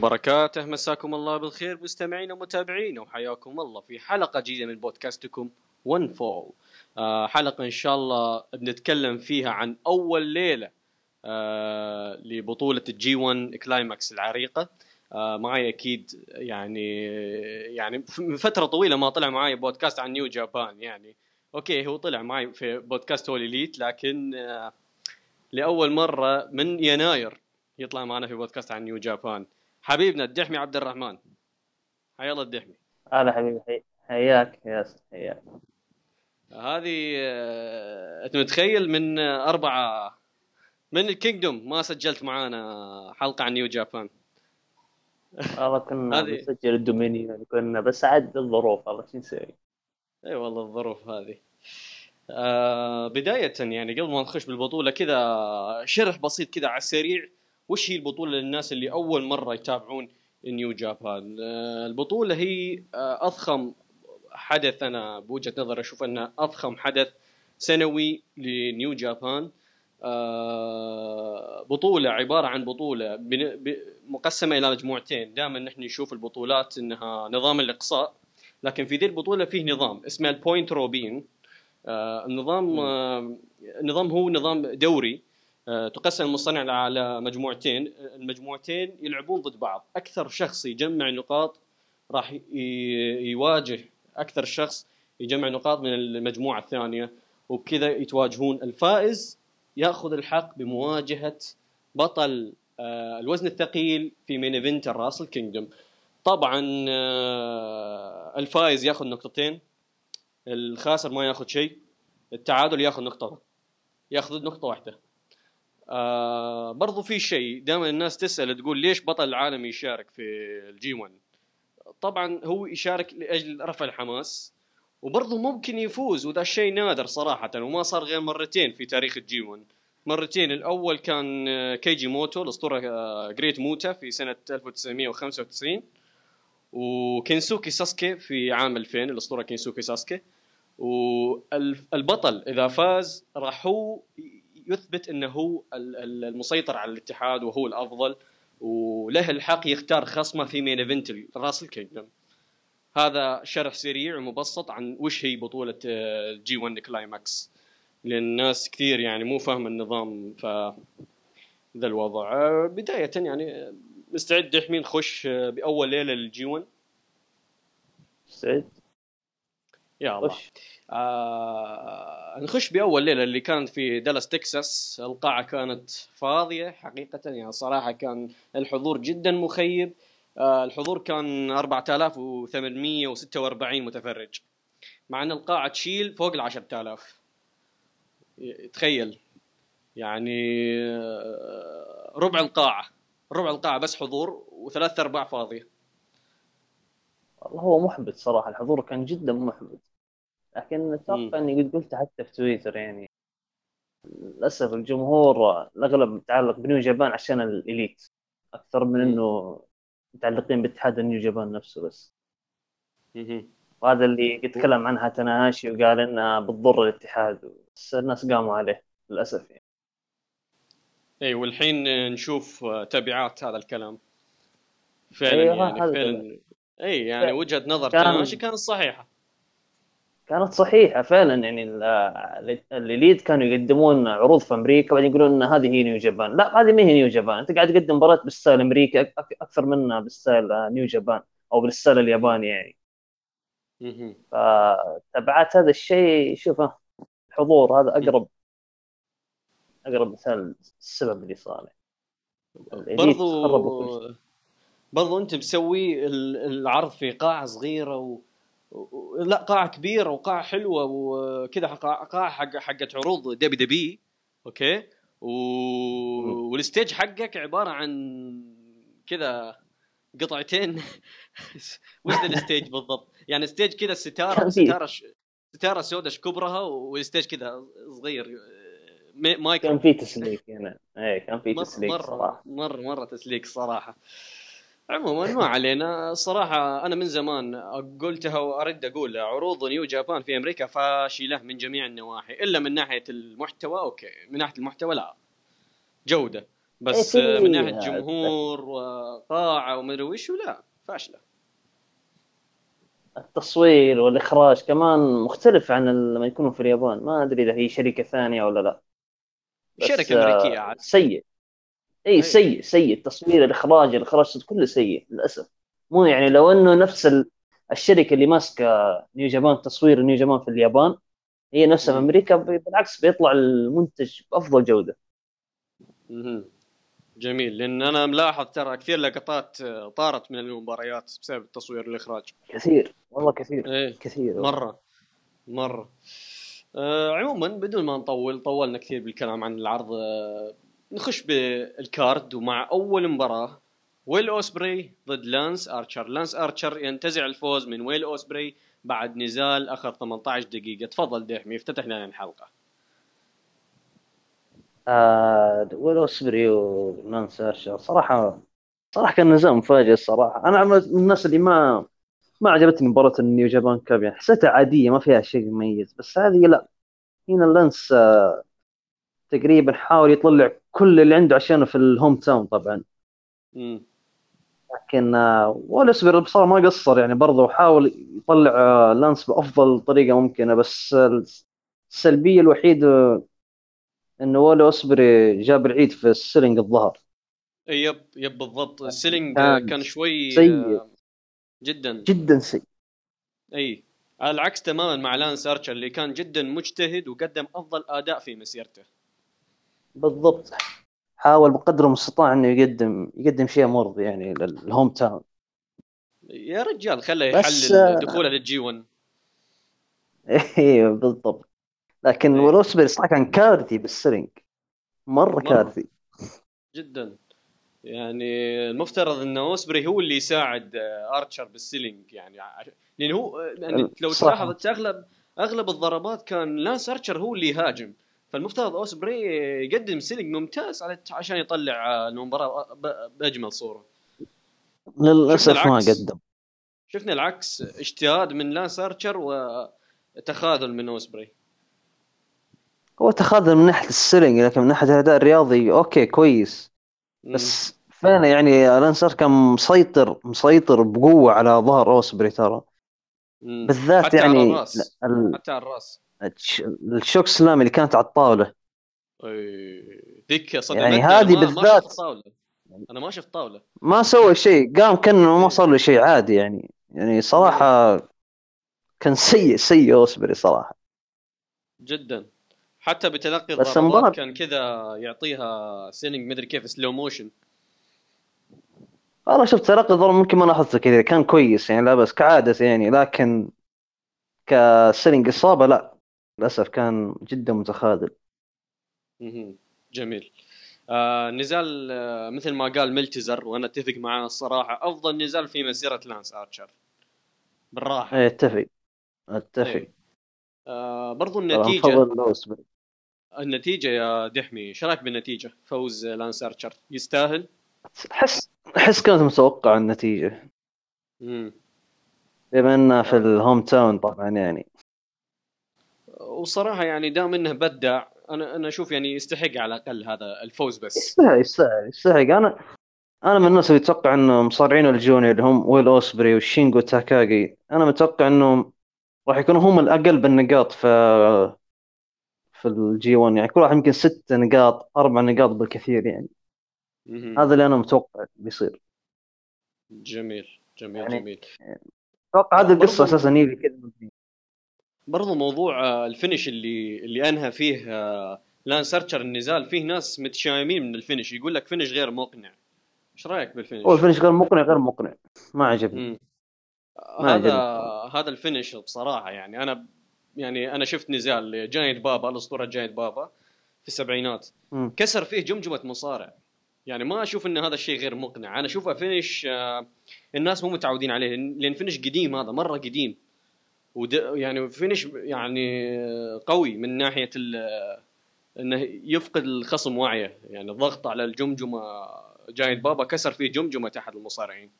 وبركاته مساكم الله بالخير مستمعينا ومتابعينا وحياكم الله في حلقة جديدة من بودكاستكم One Fall. آه حلقة إن شاء الله بنتكلم فيها عن أول ليلة آه لبطولة ال G1 Climax العريقة. آه معي أكيد يعني يعني من فترة طويلة ما طلع معي بودكاست عن New Japan يعني. okay هو طلع معي في بودكاست هولي ليت لكن آه لأول مرة من يناير يطلع معنا في بودكاست عن New Japan. حبيبنا الدحمي عبد الرحمن. حيا الله الدحمي. هلا حبيبي حي- حياك ياسر حياك. هذه آه، أنت متخيل من أربعة من ال Kingdom ما سجلت معانا حلقة عن New Japan؟ والله كنا بنسجل ال Dominion كنا بس عاد الظروف والله شو نسوي؟ إي والله الظروف هذه. آه بداية يعني قبل ما نخش بالبطولة كذا شرح بسيط كذا على السريع. وش هي البطولة للناس اللي أول مرة يتابعون نيو جابان آه البطولة هي آه أضخم حدث أنا بوجهة نظري أشوف أنها أضخم حدث سنوي لنيو جابان آه بطولة عبارة عن بطولة مقسمة إلى مجموعتين. دائما نحن نشوف البطولات أنها نظام الإقصاء لكن في ذي البطولة فيه نظام اسمه ال Round Robin النظام النظام هو نظام دوري. تقسم المصارعين على مجموعتين. المجموعتين يلعبون ضد بعض. أكثر شخص يجمع نقاط راح يواجه أكثر شخص يجمع نقاط من المجموعة الثانية وبكذا يتواجهون. الفائز يأخذ الحق بمواجهة بطل آه الوزن الثقيل في main event ال Wrestle Kingdom طبعا آه، الفائز يأخذ نقطتين الخاسر ما يأخذ شيء التعادل يأخذ نقطة يأخذ نقطة واحدة. آه برضو في شيء دائما الناس تسأل تقول ليش بطل العالم يشارك في ال G 1 طبعا هو يشارك لأجل رفع الحماس وبرضه ممكن يفوز وذا شيء نادر صراحة وما صار غير مرتين في تاريخ ال G 1 مرتين الأول كان كيجي موتو الأسطورة آه، Great Muta في سنة 1995 وكينسوكي ساسكي في عام 2000 الأسطورة كينسوكي ساسكي. والبطل إذا فاز راح هو يثبت إنه هو ال- ال- المسيطر على الاتحاد وهو الأفضل وله الحق يختار خصمه في main event Wrestle Kingdom هذا شرح سريع ومبسط عن وش هي بطولة ال G 1 Climax لأن الناس كثير يعني مو فاهم النظام ف ذا الوضع. آه، بداية يعني مستعد دحمي نخش آه، بأول ليلة لل G 1 سعيد يا الله. وش آه نخش بأول ليلة اللي كانت في دالاس تكساس. القاعة كانت فاضية حقيقة يعني صراحة كان الحضور جدا مخيب. آه الحضور كان 4846 متفرج. مع إن القاعة تشيل فوق ال 10000 ي- تخيل. يعني آه، ربع القاعة. ربع القاعة بس حضور وثلاث أرباع فاضية. والله هو محبط صراحة. الحضور كان جدا محبط. لكن. أتوقع إني قد قلت حتى في تويتر يعني. للأسف الجمهور الأغلب متعلق بنيو جابان عشان الإليت. أكثر من. إنه متعلقين باتحاد ال New Japan نفسه بس. وهذا اللي قد تكلم عنها تاناهاشي وقال إنها بتضر الاتحاد بس الناس قاموا عليه للأسف يعني. اي والحين نشوف تبعات هذا الكلام. فعلا أيوة، يعني فعلا اي يعني وجهة نظر كان- تاناهاشي كانت صحيحة. كانت صحيحة فعلا يعني ال- ال Elite كانوا يقدمون عروض في أمريكا بعدين يقولون إن هذه هي New Japan لا هذه ما هي New Japan أنت قاعد تقدم مباراة بال style امريكي أك- أك- أكثر منها بال style New Japan أو بال style الياباني يعني. فتبعات هذا الشيء شوفه الحضور هذا أقرب أقرب مثال السبب اللي صار برضو برضو أنت مسوي ال- العرض في قاعه صغيرة و... لا قاعة كبيرة وقاعة حلوة وكذا قاعه قاعة حق حقت عروض WWE أوكي؟ و... وال stage حقك عبارة عن كذا قطعتين. وش ال stage بالضبط؟ يعني stage كذا ستارة كان في- ستارة ش... ستارة سوداء كبرها وال stage كذا صغير. مايكرو. كان في تسليك هنا. إيه كان في تسليك مرة صراحة. مرة مرة تسليك صراحة. عموما ما علينا. صراحة أنا من زمان قلتها وأرد أقولها عروض New Japan في أمريكا فاشلة من جميع النواحي إلا من ناحية المحتوى أوكي. من ناحية المحتوى لا. جودة. بس من ناحية جمهور وقاعه ومدري وش لا فاشلة. التصوير والإخراج كمان مختلف عن لما يكونوا في اليابان. ما أدري إذا هي شركة ثانية ولا لا. شركة آه، امريكيه عاد. سيء. اي أي. سيء سيء. التصوير الإخراج الإخراج كله سيء للأسف. مو يعني لو إنه نفس ال- الشركة اللي ماسكة نيو جابان تصوير نيو جابان في اليابان هي نفسها في. أمريكا بالعكس بيطلع المنتج بأفضل جودة. جميل. لأن أنا ملاحظ ترى كثير لقطات آه، طارت من المباريات بسبب التصوير والاخراج كثير. والله كثير. إيه. كثير. مرة. مرة. آه عموما بدون ما نطول طولنا كثير بالكلام عن العرض آه نخش بال card ومع أول مباراة Will Ospreay ضد Lance Archer. Lance Archer ينتزع الفوز من Will Ospreay بعد نزال اخذ 18 دقيقة. تفضل دحمي افتتح لنا الحلقة. آه Will Ospreay و Lance Archer صراحة صراحة كان نزال مفاجئ الصراحة. أنا من الناس اللي ما ما عجبتني مباراة ال New Japan Cup يعني حسيتها عادية ما فيها شيء مميز. بس هذه لا هنا Lance آه تقريبا حاول يطلع كل اللي عنده عشانه في ال hometown طبعا. امم لكن آه Will Ospreay بصراحة ما قصر يعني برضه حاول يطلع آه Lance بأفضل طريقة ممكنة بس آه السلبية الوحيدة إنه Will Ospreay جاب العيد في ال selling الظهر. yep yep بالضبط. ال selling كان آه، كان شوي سيء. آه، جدا. جدا سيء. إي على العكس تماما مع Lance Archer اللي كان جدا مجتهد وقدم أفضل أداء في مسيرته. بالضبط. حاول بقدر المستطاع إنه يقدم يقدم شيء مرضي يعني لل hometown يا رجال خله بس، يحلل آه، دخوله لل G 1 إيه بالضبط. لكن إيه. Will Ospreay صراحة كان كارثي بال selling مرة مرة. كارثي. جدا. يعني المفترض إن Ospreay هو اللي يساعد آه، Archer بال selling. يعني لأن هو آه، يعني لو صح. تلاحظ أغلب أغلب الضربات كان لانس ارشر هو اللي يهاجم. فالمفترض أوسبري يقدم selling ممتاز على عشان يطلع آه، المباراة ب- بأجمل صورة للأسف ما. قدم شفنا العكس اجتهاد من لانس أرشر وتخاذل من أوسبري هو تخاذل من ناحية ال selling لكن من ناحية الأداء الرياضي okay كويس. بس فعلا يعني لانس ارشر كان مسيطر مسيطر بقوة على ظهر أوسبري ترى. بالذات حتى على يعني الراس. ال- حتى على الراس ال chokeslam اللي كانت على الطاولة. ذيك صدمتني يعني هذه ما بالذات- أنا ما شفت طاولة. ما سوى شيء. قام كانه ما صار له شيء عادي يعني. يعني صراحة كان سيء سيء أوسبري صراحة. جدا. حتى بتلقي الضربات كان كذا يعطيها selling مدري كيف slow motion والله شفت تلقي الضرب ممكن ما لاحظته كذا كان كويس يعني لا بس كعادة يعني. لكن ك selling إصابة لا. للأسف كان جدا متخاذل. جميل. آه نزال آه مثل ما قال ميلتزر وأنا أتفق معاه الصراحة أفضل نزال في مسيرة لانس آرشر. بالراحة. إيه أتفق. أتفق. إيه. آه برضو النتيجة. النتيجة يا دحمي إيش رأيك بالنتيجة؟ فوز لانس آرشر. يستاهل؟ احس احس كانت متوقعة النتيجة. مم. بما إنها في ال hometown طبعا يعني. وصراحة يعني دام إنه بدع أنا أنا أشوف يعني يستحق على الأقل هذا الفوز بس. يستحق يستحق يستحق. أنا أنا من الناس اللي أتوقع إنه مصارعين ال junior اللي هم ويل أوسبري وشينجو تاكاغي. أنا متوقع انهم راح يكونوا هم الأقل بالنقاط في في الجي 1 يعني كل واحد يمكن ست نقاط أربع نقاط بالكثير يعني. هذا اللي أنا متوقع بيصير. جميل جميل يعني جميل. أتوقع هذه القصة أساسا هي اللي كذا. برضو موضوع آه، ال finish اللي اللي أنهى فيه آه، لانس ارشر النزال فيه ناس متشائمين من ال finish يقول لك finish غير مقنع إيش رأيك بال finish؟ هو ال finish غير مقنع غير مقنع ما عجبني. ما هذا عجبني. هذا ال finish بصراحة يعني أنا يعني أنا شفت نزال لجاينت بابا الأسطورة جاينت بابا في السبعينات مم. كسر فيه جمجمة مصارع يعني ما أشوف إن هذا الشيء غير مقنع أنا أشوفه finish آه، الناس مو متعودين عليه لأن finish قديم هذا مرة قديم ود يعني finish يعني قوي من ناحية ال- إنه يفقد الخصم وعيه يعني الضغط على الجمجمة جاينت بابا كسر فيه جمجمة احد المصارعين.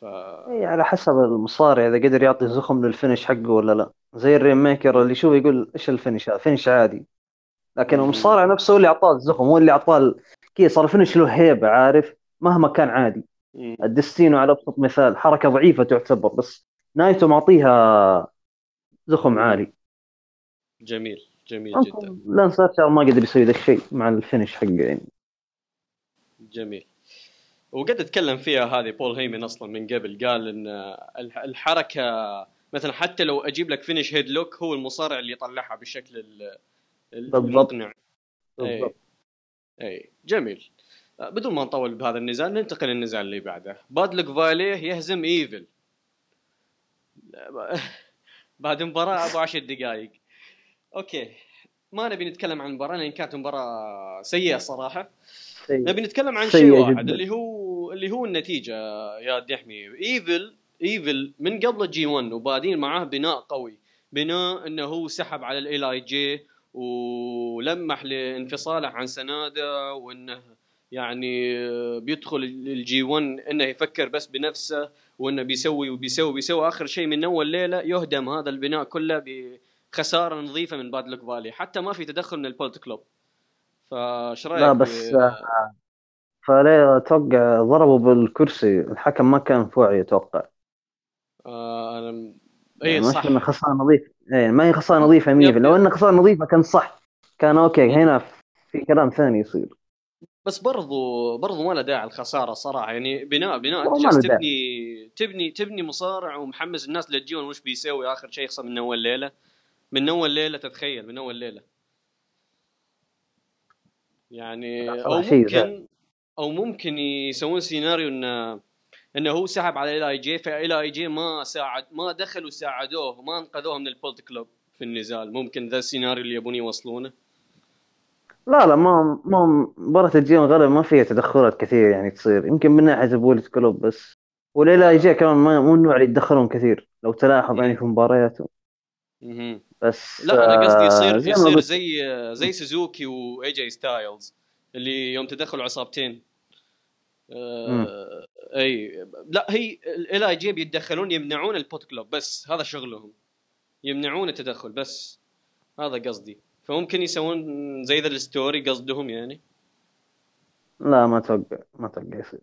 ف اي على حسب المصارع إذا قدر يعطي زخم لل finish حقه ولا لا. زي الرين ميكر اللي يشوف يقول إيش ال finish هذا finish عادي. لكن. المصارع نفسه هو اللي أعطاه الزخم هو اللي أعطاه ال- كذا صار finish له هيبة عارف؟ مهما كان عادي. الدستينو على أبسط مثال حركة ضعيفة تعتبر بس نايتو معطيها زخم عالي. جميل جميل جدا. ممكن لانس ارشر ما قدر يسوي ذا الشيء مع ال finish حقه يعني. جميل. وقد أتكلم فيها هذه بول هيمن أصلا من قبل قال إن الح- الحركة مثلا حتى لو أجيب لك finish headlock هو المصارع اللي يطلعها بالشكل بالضبط. المقنع. اي بالضبط. اي جميل. آه، بدون ما نطول بهذا النزال ننتقل للنزال اللي بعده. باد لاك فاليه يهزم إيفل. بعد مباراة أبو عشر دقائق okay. ما نبي نتكلم عن المباراة لأن كانت مباراة سيئة صراحة. سيء. نبي نتكلم عن سيئة شيء واحد جداً. اللي هو اللي هو النتيجة يا دحمي. ايفل ايفل من قبل الجي 1 وبادين معاه بناء قوي. بناء إنه هو سحب على الاي اي جي ولمح لانفصاله عن سنادا وإنه يعني بيدخل الجي 1 إنه يفكر بس بنفسه وإنه بيسوي وبيسوي وبيسوي. آخر شيء من أول ليلة يهدم هذا البناء كله بخسارة نظيفة من باد لاك فاليه حتى ما في تدخل من البوليت كلوب فايش رأيك لا بس آه، فليه أتوقع ضربوا بالكرسي؟ الحكم ما كان في وعي أتوقع آه أنا يعني اي مش صح. انه خسارة نظيفة. إيه ما هي خسارة نظيفة 100% yep، لو yep. انه خسارة نظيفة كان صح. كان okay هنا في كلام ثاني يصير. بس برضو برضو ما له داعي الخسارة صراحة. يعني بناء بناء. تبني تبني تبني مصارع ومحمس الناس للجيون وش بيسوي آخر شيء يخسر من أول ليلة. من أول ليلة تتخيل من أول ليلة. يعني أو ممكن أو ممكن يسوون سيناريو انه إنه هو سحب على إل آي جي فال آي جي ما ساعد ما دخل وساعدوه ما أنقذوه من البوليت كلوب في النزال. ممكن ذا السيناريو اللي يبون يوصلونه. لا لا ما ما مباراة الجيون غالبا ما فيها تدخلات كثير يعني تصير. يمكن من ناحية بوليت كلوب بس. وليلا يجي كمان ما مو النوع اللي يتدخلون كثير. لو تلاحظ يعني في مبارياته. بس لا أنا قصدي آه، يصير ما يصير زي زي سوزوكي و اي جي ستايلز اللي يوم تدخلوا عصابتين آه أي. لا هي ال أي جي بيتدخلون يمنعون البوليت كلوب بس. هذا شغلهم. يمنعون التدخل بس. هذا قصدي. فممكن يسوون زي ذا ال story قصدهم يعني؟ لا ما أتوقع ما أتوقع يصير.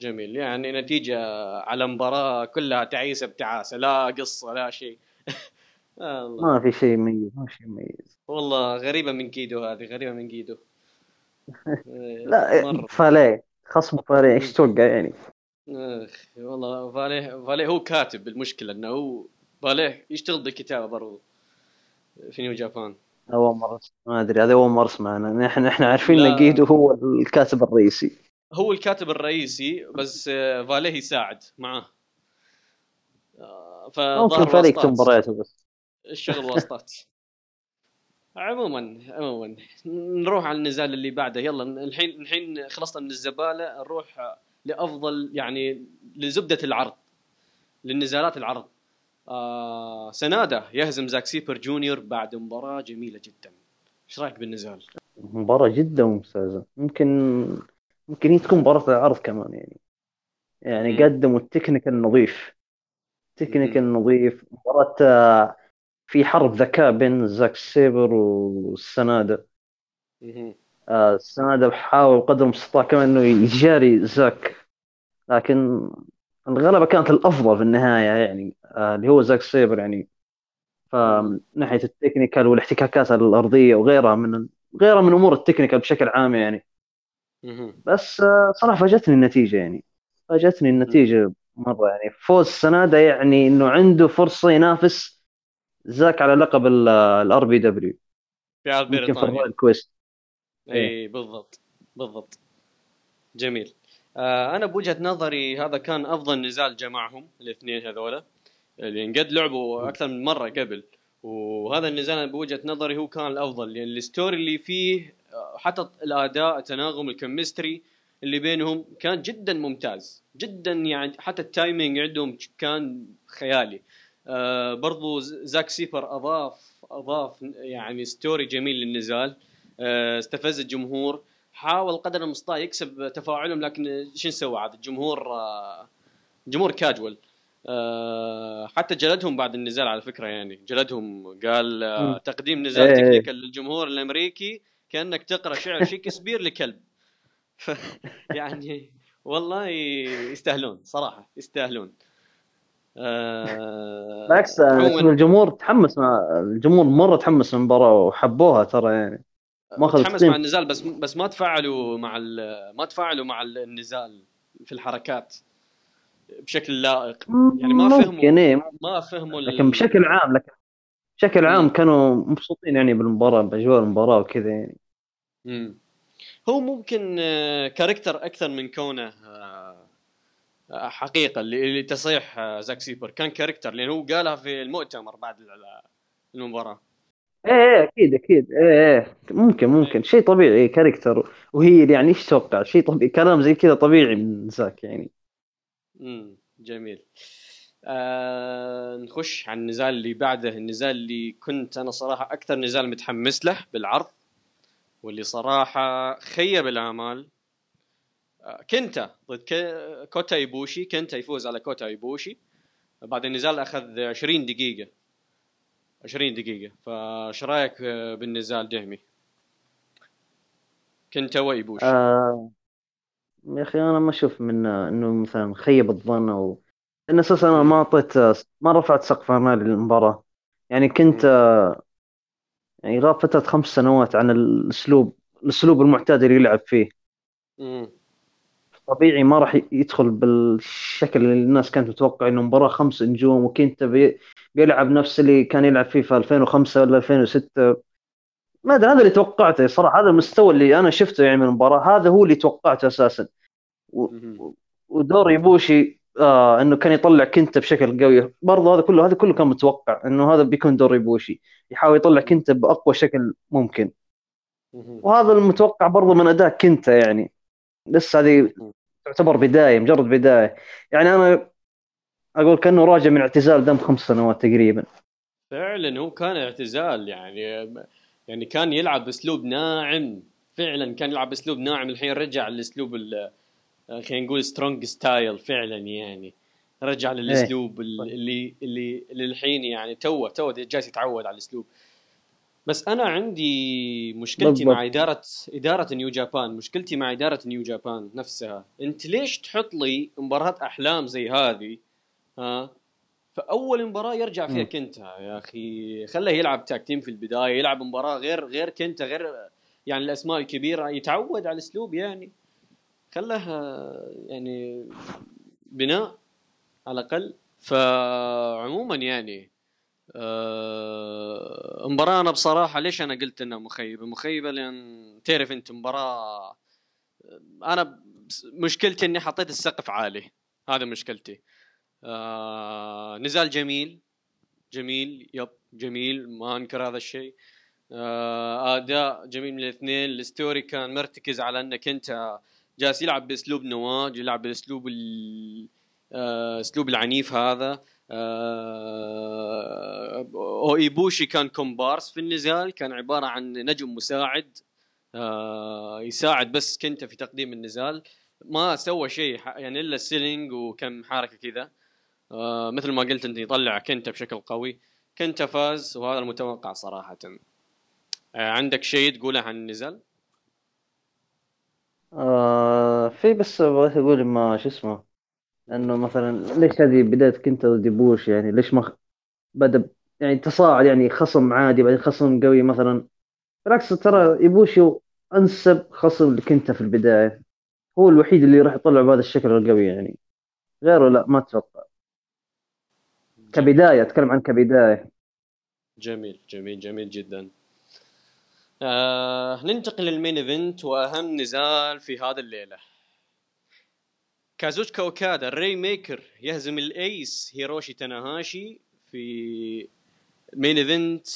جميل. يعني نتيجة على مباراة كلها تعيسة بتعاسة لا قصة لا شيء. الله. ما في شيء مميز ما في شيء مميز. والله غريبة من كيدو هذه غريبة من كيدو. لا مرة. فاليه خصم فاليه إيش تتوقع يعني؟ آخ والله فاليه فاليه هو كاتب المشكلة إنه هو فاليه يشتغل بالكتابة برضو في نيو جابان. أول مرة ما أدري هذا أول مرة سمعنا نحن إحنا عارفين. إن جيدو هو الكاتب الرئيسي. هو الكاتب الرئيسي بس آه، فاليه يساعد معاه. آه، ممكن فاليه يكتب واسطات. مبارياته بس. الشغل واسطات عموما عموما. نروح على النزال اللي بعده. يلا الحين الحين خلصنا من الزبالة. نروح لأفضل يعني لزبدة العرض للنزالات العرض. آه سناده يهزم زاك سيبر جونيور بعد مباراة جميلة جدا. إيش رأيك بالنزال؟ مباراة جدا ممتازة ممكن ممكن هي تكون مباراة العرض كمان يعني. يعني. قدموا ال technical نظيف technical نظيف مباراة آه، في حرب ذكاء بين زاك سيبر وسنادا مهم. آه، سنادا بحاول قدر المستطاع كمان إنه يجاري زاك. لكن الغلبة كانت الأفضل في النهاية يعني. اللي هو زاك سيبر يعني. فمن ناحية ال technical والاحتكاكات الأرضية وغيرها من غيرها من أمور ال technical بشكل عام يعني. بس آه، صراحة فاجأتني النتيجة يعني. فاجأتني النتيجة مرة يعني. فوز سنادا يعني إنه عنده فرصة ينافس زاك على لقب ال RPW في عرض بريطانيا ال Royal Quest إي بالضبط. بالضبط. جميل. آه أنا بوجهة نظري هذا كان أفضل نزال جمعهم الاثنين هذولا. اللي قد لعبوا أكثر من مرة قبل. وهذا النزال أنا بوجهة نظري هو كان الأفضل. لأن ال story اللي فيه حتى الأداء التناغم ال chemistry اللي بينهم كان جدا ممتاز. جدا يعني حتى ال timing عندهم كان خيالي. آه برضو زاك سيبر أضاف أضاف يعني story جميل للنزال. آه، استفز الجمهور. حاول قدر المستطاع يكسب تفاعلهم لكن شو نسوي؟ عاد الجمهور آه، جمهور كاجوال آه، حتى جلدهم بعد النزال على فكرة يعني. جلدهم قال آه،. تقديم نزال إيه. technical للجمهور الأمريكي كأنك تقرأ شعر شكسبير لكلب. ف يعني والله يستاهلون صراحة يستاهلون. آه بالعكس الجمهور تحمس مع الجمهور مرة تحمس المباراه وحبوها ترى يعني. ما تحمس مع النزال بس بس ما تفاعلوا مع ما تفاعلوا مع النزال في الحركات. بشكل لائق. يعني ما فهموا إيه. ما فهموا لكن بشكل عام لكن بشكل عام كانوا مبسوطين يعني بالمباراة بأجواء المباراة وكذا يعني. هو ممكن آه، character أكثر من كونه آه، حقيقة اللي تصيح آه، زاك سيبر. كان character لأنه هو قالها في المؤتمر بعد المباراة. إيه إيه أكيد أكيد. إيه إيه. ممكن ممكن. شيء طبيعي character. وهي يعني إيش توقع شيء طبيعي كلام زي كذا طبيعي من زاك يعني. امم جميل. آه نخش على النزال اللي بعده. النزال اللي كنت أنا صراحة أكثر نزال متحمس له بالعرض واللي صراحة خيب الآمال آه كنتا ضد كوتا إيبوشي. كنتا يفوز على كوتا إيبوشي. بعد النزال أخذ 20 دقيقة. 20 دقيقة. فايش رأيك بالنزال دحمي؟ كنتا وإيبوشي. آه يا أخي أنا ما أشوف منه إنه مثلا خيب الظن أو ان أساسا أنا ما أعطيت ما رفعت سقف امالي للمباراة. يعني كنت يعني غاب فترة خمس سنوات عن الأسلوب الأسلوب المعتاد اللي يلعب فيه. طبيعي ما راح يدخل بالشكل اللي الناس كانت متوقع إنه مباراة خمس نجوم وكنت بي بيلعب نفس اللي كان يلعب فيه في 2005 ولا 2006 ما أدري هذا اللي توقعته صراحة هذا المستوى اللي أنا شفته يعني من المباراة هذا هو اللي توقعته أساسا. ودور يبوشي آه إنه كان يطلع كنت بشكل قوي. برضه هذا كله هذا كله كان متوقع إنه هذا بيكون دور يبوشي. يحاول يطلع كنت بأقوى شكل ممكن. وهذا المتوقع برضه من أداء كنت يعني. لسه هذه تعتبر بداية مجرد بداية. يعني أنا أقول كأنه راجع من اعتزال دم خمس سنوات تقريبا. فعلا هو كان اعتزال يعني. يعني كان يلعب بأسلوب ناعم فعلا كان يلعب بأسلوب ناعم. الحين رجع الاسلوب خلينا نقول strong style فعلا يعني. رجع للأسلوب إيه. اللي اللي الحين يعني توه توه جالس يتعود على الأسلوب. بس أنا عندي مشكلتي بالضبط. مع إدارة إدارة New Japan مشكلتي مع إدارة New Japan نفسها. أنت ليش تحط لي مباراة أحلام زي هذه؟ ها؟ فأول مباراة يرجع فيها كنتا. يا أخي خليه يلعب تاك في البداية يلعب مباراة غير غير كنتا غير يعني الأسماء الكبيرة يتعود على الأسلوب يعني. خله يعني بناء على الأقل. فعموما يعني آه مباراة أنا بصراحة ليش أنا قلت إنها مخيبة؟ مخيبة لأن تعرف أنت مباراة أنا مشكلتي إني حطيت السقف عالي. هذا مشكلتي. آه نزال جميل. جميل yep جميل ما أنكر هذا الشيء. آه اداء جميل من الاثنين. ال story كان مرتكز على أنك أنت جالس يلعب بأسلوب نواج يلعب بأسلوب الاسلوب آه العنيف هذا. آه ايبوشي كان كومبارس في النزال كان عبارة عن نجم مساعد. آه يساعد بس كنتا في تقديم النزال. ما سوى شيء يعني إلا ال selling وكم حركة كذا. آه مثل ما قلت أنت يطلع كنتا بشكل قوي. كنتا فاز وهذا المتوقع صراحة. آه عندك شيء تقوله عن النزال؟ آه في بس بغيت أقول ما شو اسمه إنه مثلا ليش هذه بداية كنتا ضد إيبوشي؟ يعني ليش ما بدا يعني تصاعد يعني خصم عادي بعدين خصم قوي مثلا. بالعكس ترى إيبوشي أنسب خصم لكنتا في البداية. هو الوحيد اللي راح يطلع بهذا الشكل القوي يعني. غيره لا ما أتوقع. كبداية أتكلم عن كبداية. جميل جميل جميل جدا. آه ننتقل لل main event وأهم نزال في هذا الليلة. كازوتشكا أوكادا ال Rainmaker يهزم ال Ace هيروشي تاناهاشي في main event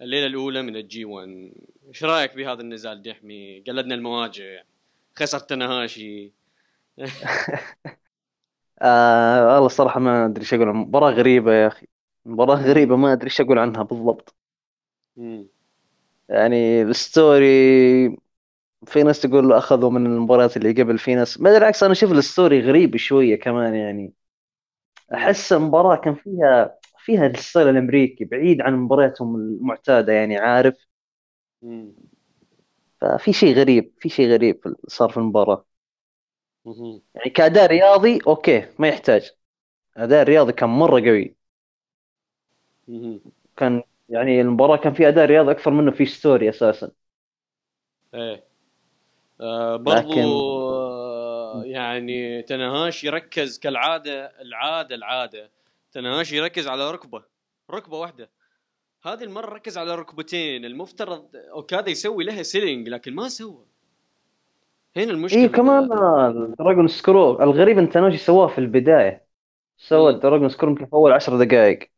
الليلة الأولى من ال G1 إيش رأيك بهذا النزال دحمي؟ قلبنا المواجع خسر تاناهاشي آه والله الصراحة ما أدري إيش أقول مباراة غريبة يا أخي. مباراة غريبة ما أدري إيش أقول عنها بالضبط. مم. يعني ال story في ناس تقول أخذوا من المباريات اللي قبل في ناس ما بالعكس أنا أشوف ال story غريب شوية كمان يعني. أحس المباراة كان فيها فيها ال style الأمريكي بعيد عن مبارياتهم المعتادة يعني عارف؟ ففي شيء غريب في شيء غريب صار في المباراة. يعني كأداء رياضي okay ما يحتاج. أداء رياضي كان مرة قوي. كان يعني المباراة كان فيها أداء رياضي أكثر منه في story أساسا. إيه. آه برضو لكن- آه يعني تاناهاشي يركز كالعادة العادة العادة تاناهاشي يركز على ركبة ركبة واحدة. هذه المرة ركز على ركبتين المفترض اوكادا يسوي لها selling لكن ما سوى. هنا المشكلة اي كمان ال dragon screw الغريب ان تاناهاشي سواه في البداية. سوى مم. ال dragon screw يمكن في أول عشر دقائق.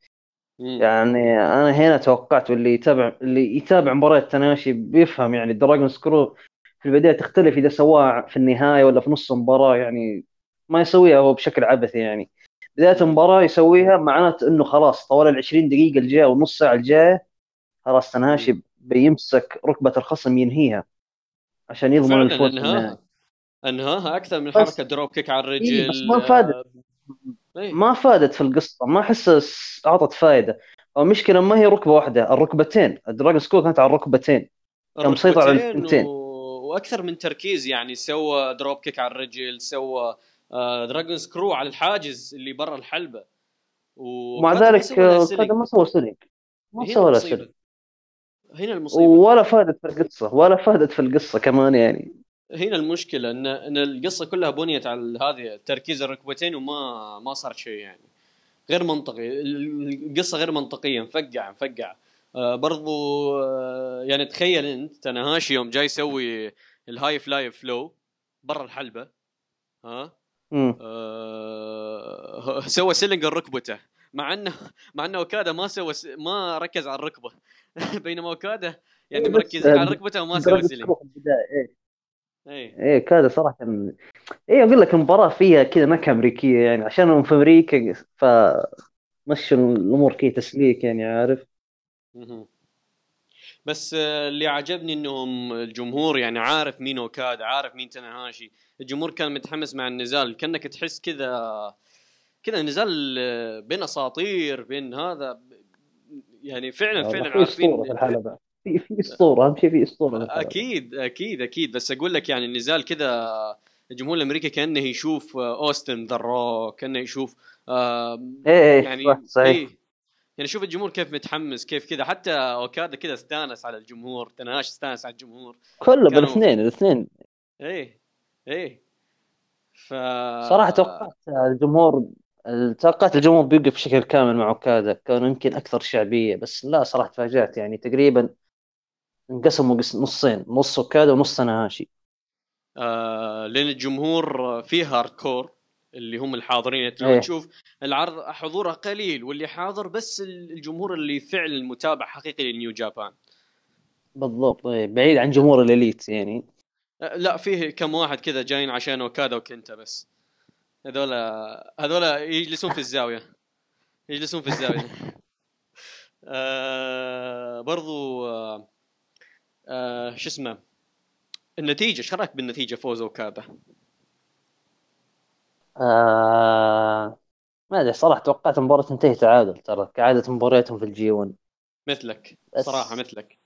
مم. يعني أنا هنا توقعت واللي يتابع اللي يتابع مباريات تاناهاشي بيفهم يعني ال dragon screw في البداية تختلف إذا سواها في النهاية ولا في نص المباراة يعني ما يسويها هو بشكل عبثي يعني. بداية المباراة يسويها معناته إنه خلاص طوال ال 20 دقيقة الجاية والنص ساعة الجاية خلاص تناشي بيمسك ركبة الخصم ينهيها. عشان يضمن الفوز انهاها انهاها أكثر من حركة drop kick على الرجل. إيه، بس ما فادت. إيه. ما فادت في القصة. ما أحس أعطت فائده المشكلة ما هي ركبة واحدة الركبتين. ال dragon screw كانت على الركبتين. كان مسيطر على الركبتين الثنتين. و... وأكثر من تركيز يعني سوى drop kick على الرجل سوى آه dragon screw على الحاجز اللي برا الحلبة. ومع ذلك ما سوى selling ما سوى المصيبة. هنا المصيبة. ولا فادت في القصة ولا فادت في القصة كمان يعني. هنا المشكلة ان إن القصة كلها بنيت على هذه تركيز الركبتين وما ما صار شيء يعني. غير منطقي القصة غير منطقية مفقع مفقع آه برضو آه يعني تخيل أنت تناهاشي يوم جاي يسوي ال high fly flow برا الحلبة ها؟ مم. آه سوى selling ركبته. مع انه مع انه أوكادا ما سوى س... ما ركز على الركبة. بينما أوكادا يعني بس- مركزين على ركبته وما سوى selling إيه. اي إيه كذا صراحة إيه أقول لك المباراة فيها كذا نكهه أمريكية يعني عشانهم في أمريكا فمشوا الأمور كذا تسليك يعني عارف. بس آه، اللي عجبني إنهم الجمهور يعني عارف مين أوكادا عارف مين تناهاشي الجمهور كان متحمس مع النزال. كأنك تحس كذا كذا نزال آه، بين أساطير بين هذا يعني فعلا فعلا في أسطورة في الحلبة. في في أسطورة أهم شيء في أسطورة. أكيد أكيد أكيد. بس أقول لك يعني النزال كذا الجمهور الأمريكي كأنه يشوف آه، أوستن ذا كأنه يشوف آه، إيه إيه يعني صح صحيح. إيه. يعني شوف الجمهور كيف متحمس كيف كذا. حتى أوكادا كذا استانس على الجمهور تناش استانس على الجمهور. كله بالاثنين الاثنين. إيه إيه. ف صراحة توقعت الجمهور توقعت الجمهور بيوقف بشكل كامل مع أوكادا كانوا يمكن أكثر شعبية بس لا صراحة تفاجأت يعني تقريبا انقسموا قس- نصين نص أوكادا ونص تناهاشي آه لأن الجمهور فيه hardcore اللي هم الحاضرين لو إيه. تشوف العرض حضوره قليل واللي حاضر بس الجمهور اللي فعلا متابع حقيقي لنيو جابان بالضبط إيه. بعيد عن جمهور الإليت يعني آه، لا فيه كم واحد كذا جايين عشان أوكادا وكنتا بس هذول هذول يجلسون في الزاوية. يجلسون في الزاوية. آه برضو آه آه شو اسمه؟ النتيجة إيش رأيك بالنتيجة فوز اوكادا؟ آه... ما أدري صراحة توقعت المباراة تنتهي تعادل ترى كعادة مبارياتهم في ال G 1 مثلك صراحة مثلك.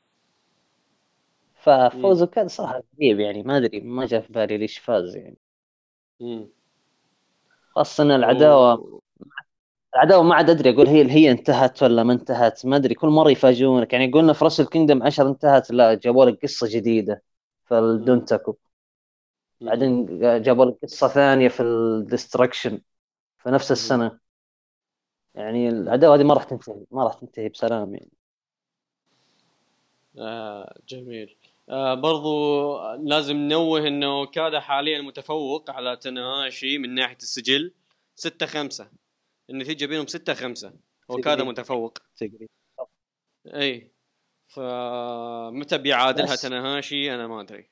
ففوز اوكادا صراحة غريب يعني ما أدري ما جاء في بالي ليش فاز يعني. مم. خاصة إن العداوة العداوة ما عاد أدري أقول هي هي انتهت ولا ما انتهت ما أدري كل مرة يفاجئونك. يعني قلنا في Wrestle Kingdom 10 انتهت لا جابوا لك قصة جديدة في الدونتاكو بعدين جابوا لك قصة ثانية في ال Destruction في نفس السنة. يعني العداوة هذه ما راح تنتهي ما راح تنتهي بسلام يعني. آه جميل. برضو لازم ننوه إنه أوكادا حاليا متفوق على تناهاشي من ناحية السجل 6 5 النتيجة بينهم 6 5 أوكادا. متفوق تقريبا إي فمتى بيعادلها بس. تناهاشي أنا ما أدري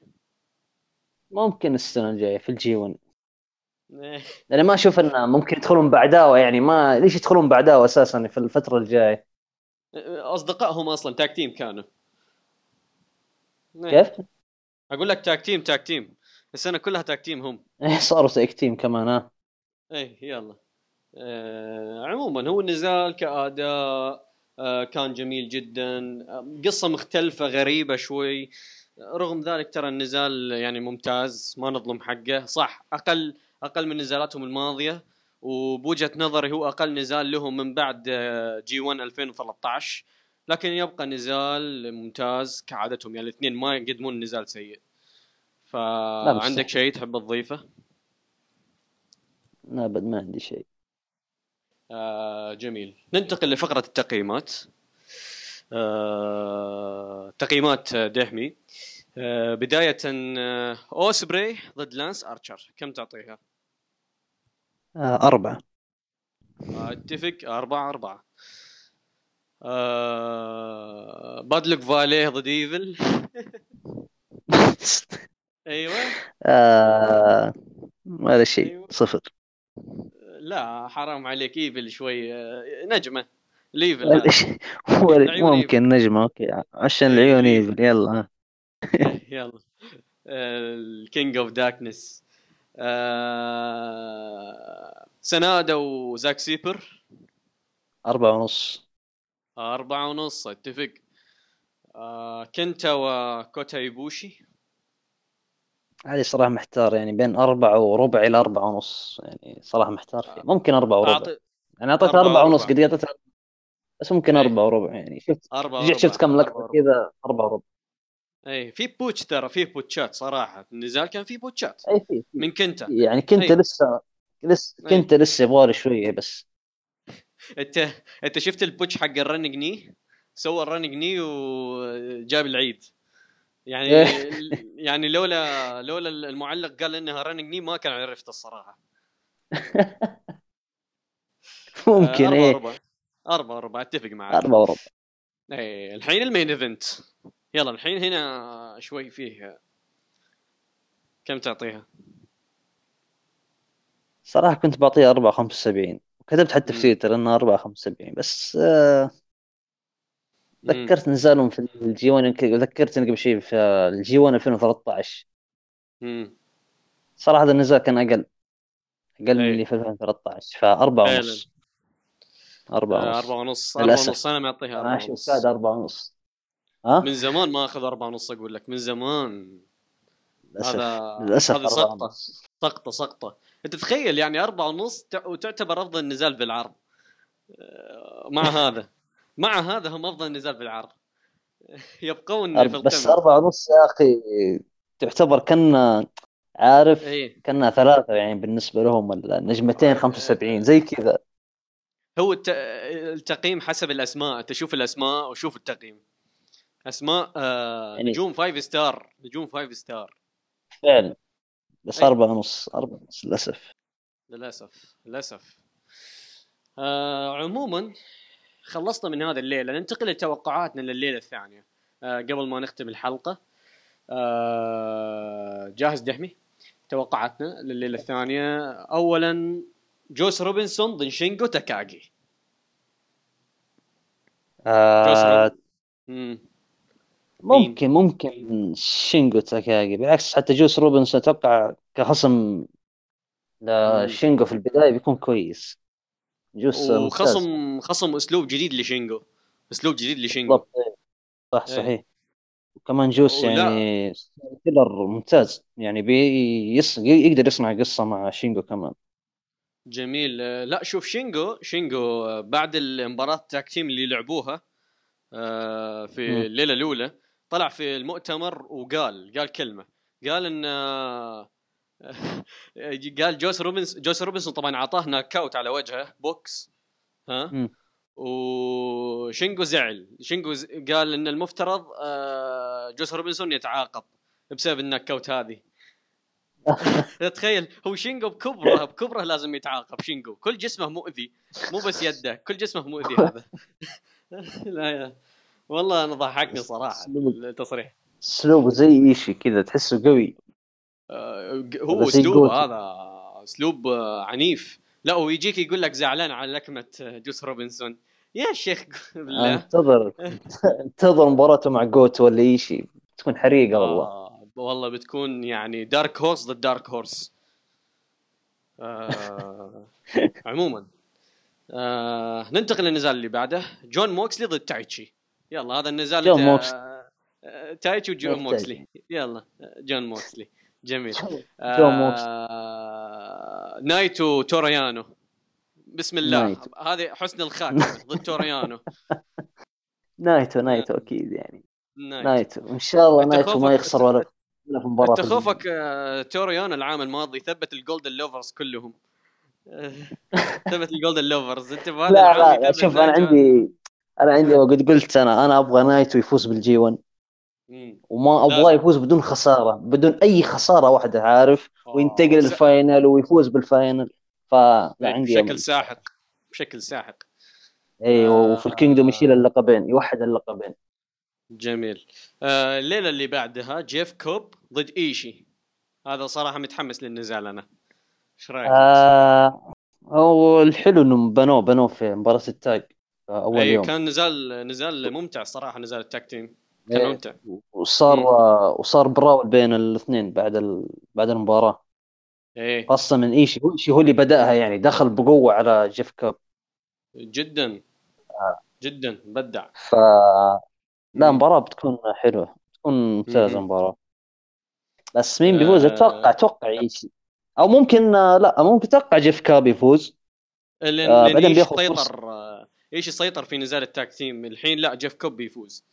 ممكن السنة الجاية في ال G 1 إيه. لأن ما أشوف إنه ممكن يدخلون بعداوه يعني ما ليش يدخلون بعداوه أساسا في الفترة الجاية أصدقائهم أصلا tag team كانوا إيه. كيف؟ أقول لك tag team tag team السنة كلها tag team هم. إيه، صاروا tag team كمان ها. إيه يلا. آه عموما هو النزال كأداء آه كان جميل جدا. قصة مختلفة غريبة شوي. رغم ذلك ترى النزال يعني ممتاز ما نظلم حقه. صح أقل أقل من نزالاتهم الماضية وبوجهة نظري هو أقل نزال لهم من بعد جي 1 2013 لكن يبقى نزال ممتاز كعادتهم يعني الاثنين ما يقدمون نزال سيء. فعندك شيء تحب تضيفه؟ لا أبد ما عندي شيء. آه جميل. ننتقل لفقرة التقييمات. آه تقييمات دهمي. آه بداية آه أوسبري ضد لانس أرشر كم تعطيها؟ آه أربعة. أتفق أربعة أربعة. آه بادلوك فاليه ضد ايفل أيوه. آه ولا شيء أيوة. صفر. لا حرام عليك ايفل شوي آه، نجمة. لإيفل ممكن نجمة okay. عشان العيون ايفل يلا. يلا. ال King of Darkness سنادا وزاك سيبر أربعة ونص. أربعة ونص أتفق. آه كنتا وكوتا يبوشي هذه صراحة محتار يعني بين أربعة وربع إلى أربعة ونص يعني صراحة محتار. فيه ممكن أربعة وربع. أعطي... يعني أعطيتها أربعة, ونص قد أعطيتها بس ممكن أي. أربعة وربع يعني شفت أربعة رجعت شفت كم لقطة كذا أربعة وربع. اي في بوتش ترى في بوتشات صراحة. النزال كان في بوتشات اي في من كنتا. يعني كنت لسه لسه كنت لسه يبغى شوية بس انت انت شفت ال botch حق ال running knee سوى ال running knee وجاب العيد. يعني إيه. يعني لولا لولا المعلق قال إنها running knee ما كان عرفت الصراحة. ممكن أربعة إيه. أربعة أربعة أربعة أتفق معك. أربعة وربع. إيه الحين ال main event. يلا الحين هنا شوي فيه. كم تعطيها؟ صراحة كنت بعطيها 4 75 كتبت حتى في تويتر إنها 75 بس آه ذكرت نزالهم في ال G 1 ذكرتني قبل شيء في ال G 1 2013 صراحة هذا النزال كان أقل أقل من إيه. اللي في 2013 ف 4 ونص. 4 آه، ونص. 4 ونص. 4 ونص. أنا معطيها 4 ونص. 4 ونص. ها؟ من زمان ما أخذ 4 ونص أقول لك. من زمان. للأسف. هذا للأسف هذه سقطة. سقطة سقطة. أنت تخيل يعني أربعة ونص وتعتبر أفضل نزال في العرض. آه، مع هذا. مع هذا هم أفضل نزال في العرض. يبقون في بس أربعة ونص يا أخي تعتبر كنا عارف إيه؟ كنا ثلاثة يعني بالنسبة لهم النجمتين 75 زي كذا. هو التقييم حسب الأسماء. تشوف الأسماء وشوف التقييم. أسماء آه يعني نجوم five star نجوم five star فعلا. بس أربعة ونص أربعة ونص للأسف. للأسف للأسف. آه عموما خلصنا من هذا الليلة. ننتقل لتوقعاتنا لليلة الثانية. آه قبل ما نختم الحلقة آه جاهز دحمي توقعاتنا لليلة الثانية. أولا جوس روبنسون ضد شينجو تاكاجي آه... ممكن ممكن شينجو تاكاغي بالعكس حتى جوس روبنز أتوقع كخصم لشينجو في البداية بيكون كويس. جوس وخصم خصم أسلوب جديد لشينجو. أسلوب جديد لشينجو. إيه. صح إيه. صحيح. وكمان جوس يعني seller ممتاز. يعني بيص... يقدر يصنع قصة مع شينجو كمان. جميل. لا شوف شينجو شينجو بعد المباراة ال tag team اللي لعبوها آه، في الليلة الأولى طلع في المؤتمر وقال قال كلمة. قال إن قال جوس روبنس جوس روبنسون طبعا أعطاه knockout على وجهه بوكس. ها؟ وشينجو زعل. شينجو قال إن المفترض آه، جوس روبنسون يتعاقب بسبب ال knockout هذه. تخيل هو شينجو بكبره بكبره لازم يتعاقب شينجو كل جسمه مؤذي مو بس يده كل جسمه مؤذي هذا. لا يا. والله أنا ضحكني صراحة التصريح. اسلوبه زي إيشي كذا تحسه قوي. آه هو اسلوبه هذا أسلوب آه عنيف. لا ويجيك يقول لك زعلان على لكمة جوس روبنسون. يا شيخ بالله. انتظر انتظر مباراته مع جوتو ولا إيشي. تكون حريقة والله آه والله. بتكون يعني dark horse ضد dark horse آه عموما آه ننتقل للنزال اللي بعده. جون موكسلي ضد تايتشي. يلا هذا النزال جون موكسلي. آه، تايتشي وجون. موكسلي. يلا جون موكسلي. جميل. جون موكسلي. آه... نايتو توريانو. بسم الله. هذه حسن الخاتمه ضد توريانو. نايتو نايتو أكيد يعني. نايتو. نايتو. إن شاء الله نايتو ما يخسر ولا في مباراة أنت خوفك آه، توريانو العام الماضي ثبت ال Golden Lovers كلهم. آه، ثبت ال Golden Lovers. أنت لا لا, شوف أنا. عندي أنا عندي قد قلت أنا أنا أبغى نايتو يفوز بال G 1 مم. وما أبغاه. يفوز بدون خسارة بدون أي خسارة واحدة عارف؟ وينتقل آه، س- ال final ويفوز بال final. فلا عندي بشكل ساحق. بشكل ساحق. أيوه آه. وفي ال Kingdom يشيل اللقبين يوحد اللقبين. جميل. آه الليلة اللي بعدها جيف كوب ضد إيشي. هذا صراحة متحمس للنزال أنا. إيش رأيك؟ آه هو الحلو إنهم بنوه بنوه في مباراة ال tag أول اي يوم. كان نزال نزال ممتع صراحة نزال ال tag team. كان إيه. ممتع. وصار مم. آه، وصار brawl بين الاثنين بعد ال... بعد المباراة. إيه. خاصة من ايشي هو ايشي هو اللي بدأها يعني دخل بقوة على جيف كوب. جدا. جدا بدع ف لا. مباراة بتكون حلوة بتكون ممتازة مم. المباراه بس مين بيفوز؟ آه. أتوقع أتوقع ايشي أو ممكن آه، لا ممكن أتوقع جيف كاب يفوز. لأن آه، بعدين بياخذ آه، إيش سيطر في نزال ال tag team؟ الحين لا جيف كوب بيفوز.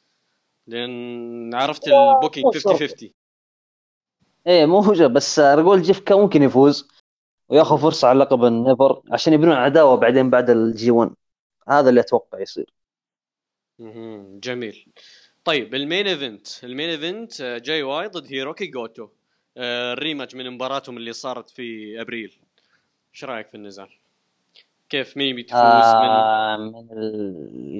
لأن عرفت ال booking 50 50 إيه مو هو بس أقول جيف كاب ممكن يفوز وياخذ فرصة على لقب ال NEVER عشان يبنون عداوة بعدين بعد ال G 1 هذا اللي أتوقع يصير. جميل. طيب ال main event. ال main event آه، جاي وايت ضد هيروكي جوتو. آه، ال rematch من مباراتهم اللي صارت في أبريل. إيش رأيك في النزال؟ كيف مين بتفوز من آه من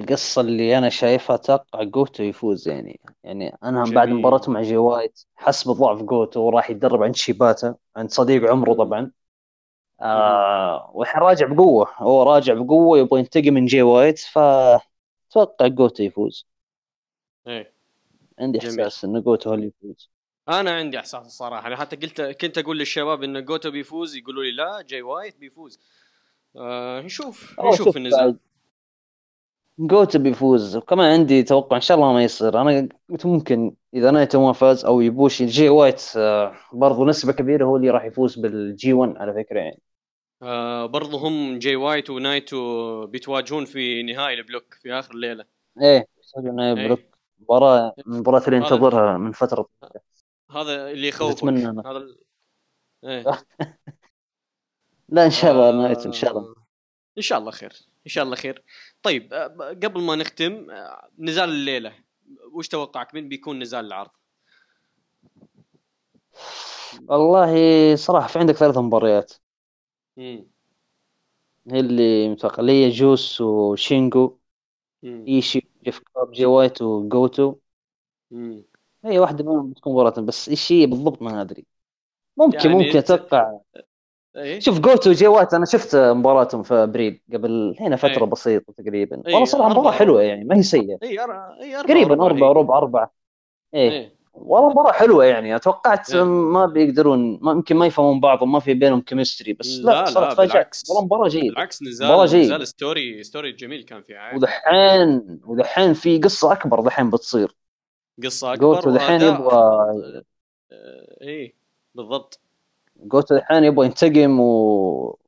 القصة اللي أنا شايفها أتوقع جوتو يفوز يعني. يعني أنا بعد جميل. مباراته مع جي وايت حس بضعف جوتو وراح يتدرب عند شيباتا عند صديق عمره. طبعا. آه والحين راجع بقوة. هو راجع بقوة يبغى ينتقم من جي وايت فأتوقع جوتو يفوز. إيه. عندي. إحساس إن جوتو هو اللي يفوز. أنا عندي إحساس الصراحه أنا حتى قلت كنت أقول للشباب إن جوتو بيفوز يقولوا لي لا جاي وايت بيفوز. آه نشوف أو نشوف شوف النزال جوتو بيفوز وكمان عندي توقع إن شاء الله ما يصير. أنا قلت ممكن إذا نايتو ما فاز أو يبوشي جي وايت آه برضو نسبة كبيرة هو اللي راح يفوز بال G 1 على فكرة يعني. آه برضو هم جاي وايت ونايتو بيتواجهون في نهائي ال block في آخر الليلة إيه لنا إيه. block مباراة من المباراة اللي ينتظرها من فترة. هذا اللي أنا. هذا إيه. لا إن شاء الله آه، نايتو إن شاء الله إن شاء الله خير إن شاء الله خير طيب آه، قبل ما نختم آه، نزال الليلة وش توقعك من بيكون نزال العرض؟ والله صراحة في عندك ثلاث مباريات مم. هي اللي متوقع اللي هي جوس وشينجو مم. إيشي جيف كاب جي وايت وجوتو مم. هي واحدة منهم بتكون مباراة بس إيش هي بالضبط ما أدري ممكن يعني ممكن أتوقع إيه. شوف جوتو وجي وايت أنا شفت مباراتهم في ابريل قبل هنا إيه. بسيطة تقريبا. إيه، والله صراحة مباراة أربعة. حلوة يعني ما هي سيئة. اي اي أربعة تقريبا وربع أربعة هي. ربع أربعة. إيه. إيه. والله مباراة حلوة يعني أتوقعت إيه. ما بيقدرون ما يمكن ما يفهمون بعض وما في بينهم chemistry بس لا, لا، تفاجأت بالعكس. والله مباراة جيدة. بالعكس مباراة نزال جيدة. نزال story story جميل كان فيه عادي ودحين ودحين في قصة أكبر دحين بتصير. قصة أكبر جوتو دحين يبغى إيه بالضبط. جوتو دحين يبغى ينتقم و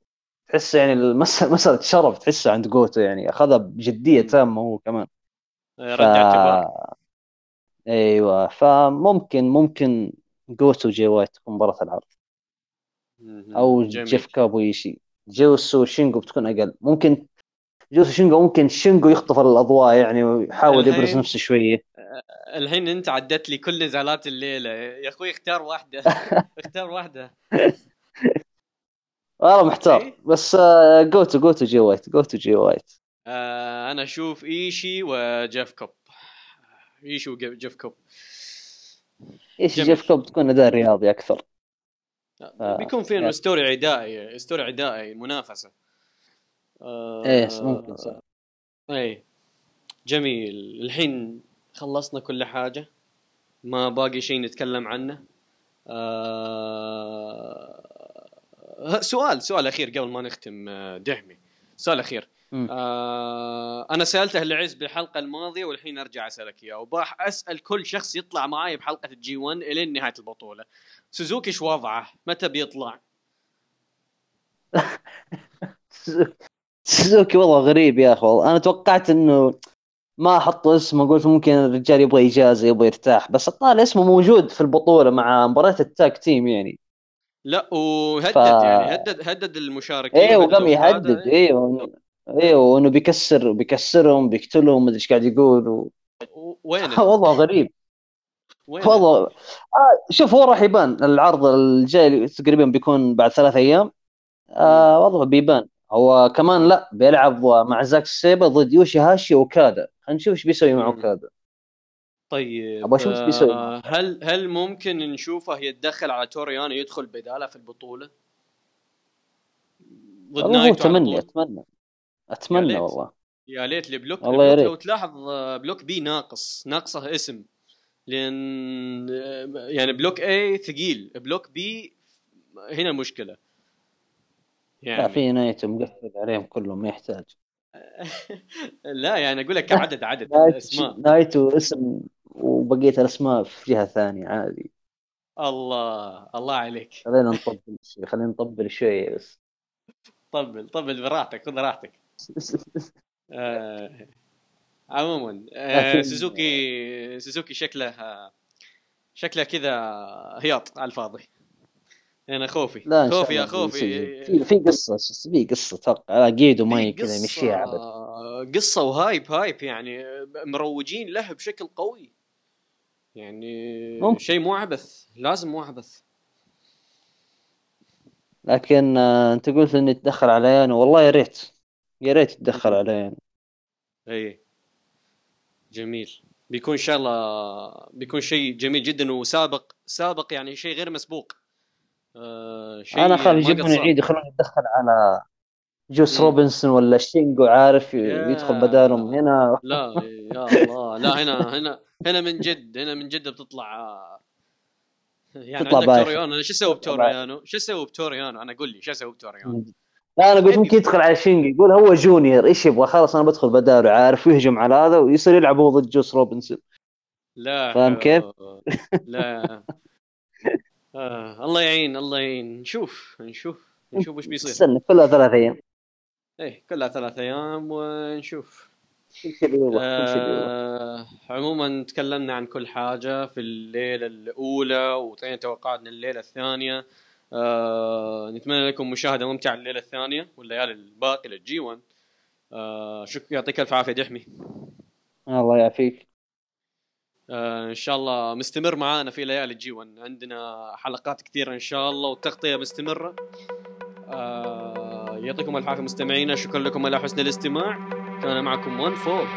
تحس يعني المسألة مسألة شرف تحسها عند جوتو يعني أخذها بجدية. تامة هو كمان رد اعتبار أيوه فممكن ممكن جوتو جي وايت تكون مباراة العرض. أو جميل. جيف كوب وإيشي جوس وشينجو بتكون أقل ممكن جوسو شينجو ممكن شينجو يخطف الأضواء يعني ويحاول يبرز نفسه شوية. الحين أنت عدت لي كل نزالات الليلة. يا أخوي اختار واحدة. اختار واحدة. والله محتار. إيه؟ بس آه، جوتو جوتو جي وايت جوتو جي وايت. آه أنا أشوف إيشي وجيف كوب. إيشي وجيف كوب. إيش جميل. جيف كوب تكون أداء رياضي أكثر. آه، بيكون في انه يعني. story عدائي story عدائي منافسة. آه إيه ممكن صح. إيه جميل. الحين خلصنا كل حاجة. ما باقي شيء نتكلم عنه. آه... سؤال سؤال أخير قبل ما نختم آه، دحمي. سؤال أخير. آه أنا سألته العز بالحلقة الماضية والحين أرجع أسألك إياه. وراح أسأل كل شخص يطلع معاي بحلقة ال G1 إلين نهاية البطولة. سوزوكي إيش وضعه؟ متى بيطلع؟ سوزوكي وضعه غريب يا أخي أنا توقعت إنه ما حطوا اسمه قلت ممكن الرجال يبغى إجازة يبغى يرتاح بس الطال اسمه موجود في البطولة مع مباراة ال tag team يعني. لا وهدد ف... يعني هدد هدد المشاركين أيوه وقام يهدد أيوه أيوه وإنه بيكسر بيكسرهم بيقتلهم ما أدري إيش قاعد يقول و... وين وضعه غريب. وضعه آه شوف هو راح يبان العرض الجاي تقريبا بيكون بعد ثلاث أيام. آه وضعه بيبان. هو كمان لا بيلعب مع زاك سيبا ضد يوشي هاشي وأوكادا. خلينا نشوف إيش بيسوي مع اوكادا طيب أبغى أشوف إيش بيسوي آه هل هل ممكن نشوفه يتدخل على تورو يانو يدخل بداله في البطولة؟ ضد نايتو أتمنى أتمنى. أتمنى يا والله. يا ليت ال block والله يا ريت. لو تلاحظ block B ناقص ناقصه اسم. لأن يعني block A ثقيل block B هنا المشكلة يعني. لا في نايتو مقفل عليهم كلهم ما يحتاج. لا يعني أقول لك كعدد عدد اسماء نايتو اسم وبقية الأسماء في جهة ثانية عادي. الله الله عليك. خلينا نطبل شوي خلينا نطبل شوي بس. طبل طبل براحتك خذ راحتك. آه عموما آه سوزوكي سوزوكي شكله شكله كذا هياط على الفاضي. أنا خوفي. لا خوفي يا خوفي. في في قصة في قصة أتوقع جيدو ما كذا يمشيها عبد قصه و hype hype يعني. مروجين له بشكل قوي. يعني شيء مو عبث. لازم مو عبث. لكن آه، أنت قلت إني تدخل على والله يا ريت. يا ريت تدخل علي إي. جميل. بيكون إن شاء الله بيكون شيء جميل جدا وسابق سابق يعني شيء غير مسبوق. آه شيء أنا خاف يجيبون العيد يخلون يتدخل على جوس روبنسون ولا شينجو عارف يدخل بدالهم هنا. لا يا الله. لا هنا هنا هنا من جد هنا من جد بتطلع يعني تطلع عندك تورو يانو. أنا شو أسوي بتورو يانو؟ شو أسوي بتورو يانو؟ أنا قول لي شو أسوي بتورو يانو؟ لا أنا قلت ممكن يدخل على شينجو يقول هو junior. إيش يبغى؟ خلاص أنا بدخل بداله عارف ويهجم على هذا ويصير يلعب هو ضد جوس روبنسون. لا فاهم كيف؟ لا. آه. الله يعين الله يعين. نشوف نشوف نشوف وش بيصير. استنى كلها ثلاث أيام. إيه كلها ثلاث أيام ونشوف. آه عموما تكلمنا عن كل حاجة في الليلة الأولى وعطينا توقعاتنا الليلة الثانية. آه نتمنى لكم مشاهدة ممتعة الليلة الثانية والليالي الباقية لل G1 آه شكرا يعطيك ألف عافية دحمي الله يعافيك. إن شاء الله مستمر معانا في ليالي G1 عندنا حلقات كثيرة إن شاء الله والتغطية مستمرة. آه يعطيكم الف عافية مستمعينا. شكرا لكم على حسن الاستماع. كان معكم 1 فور.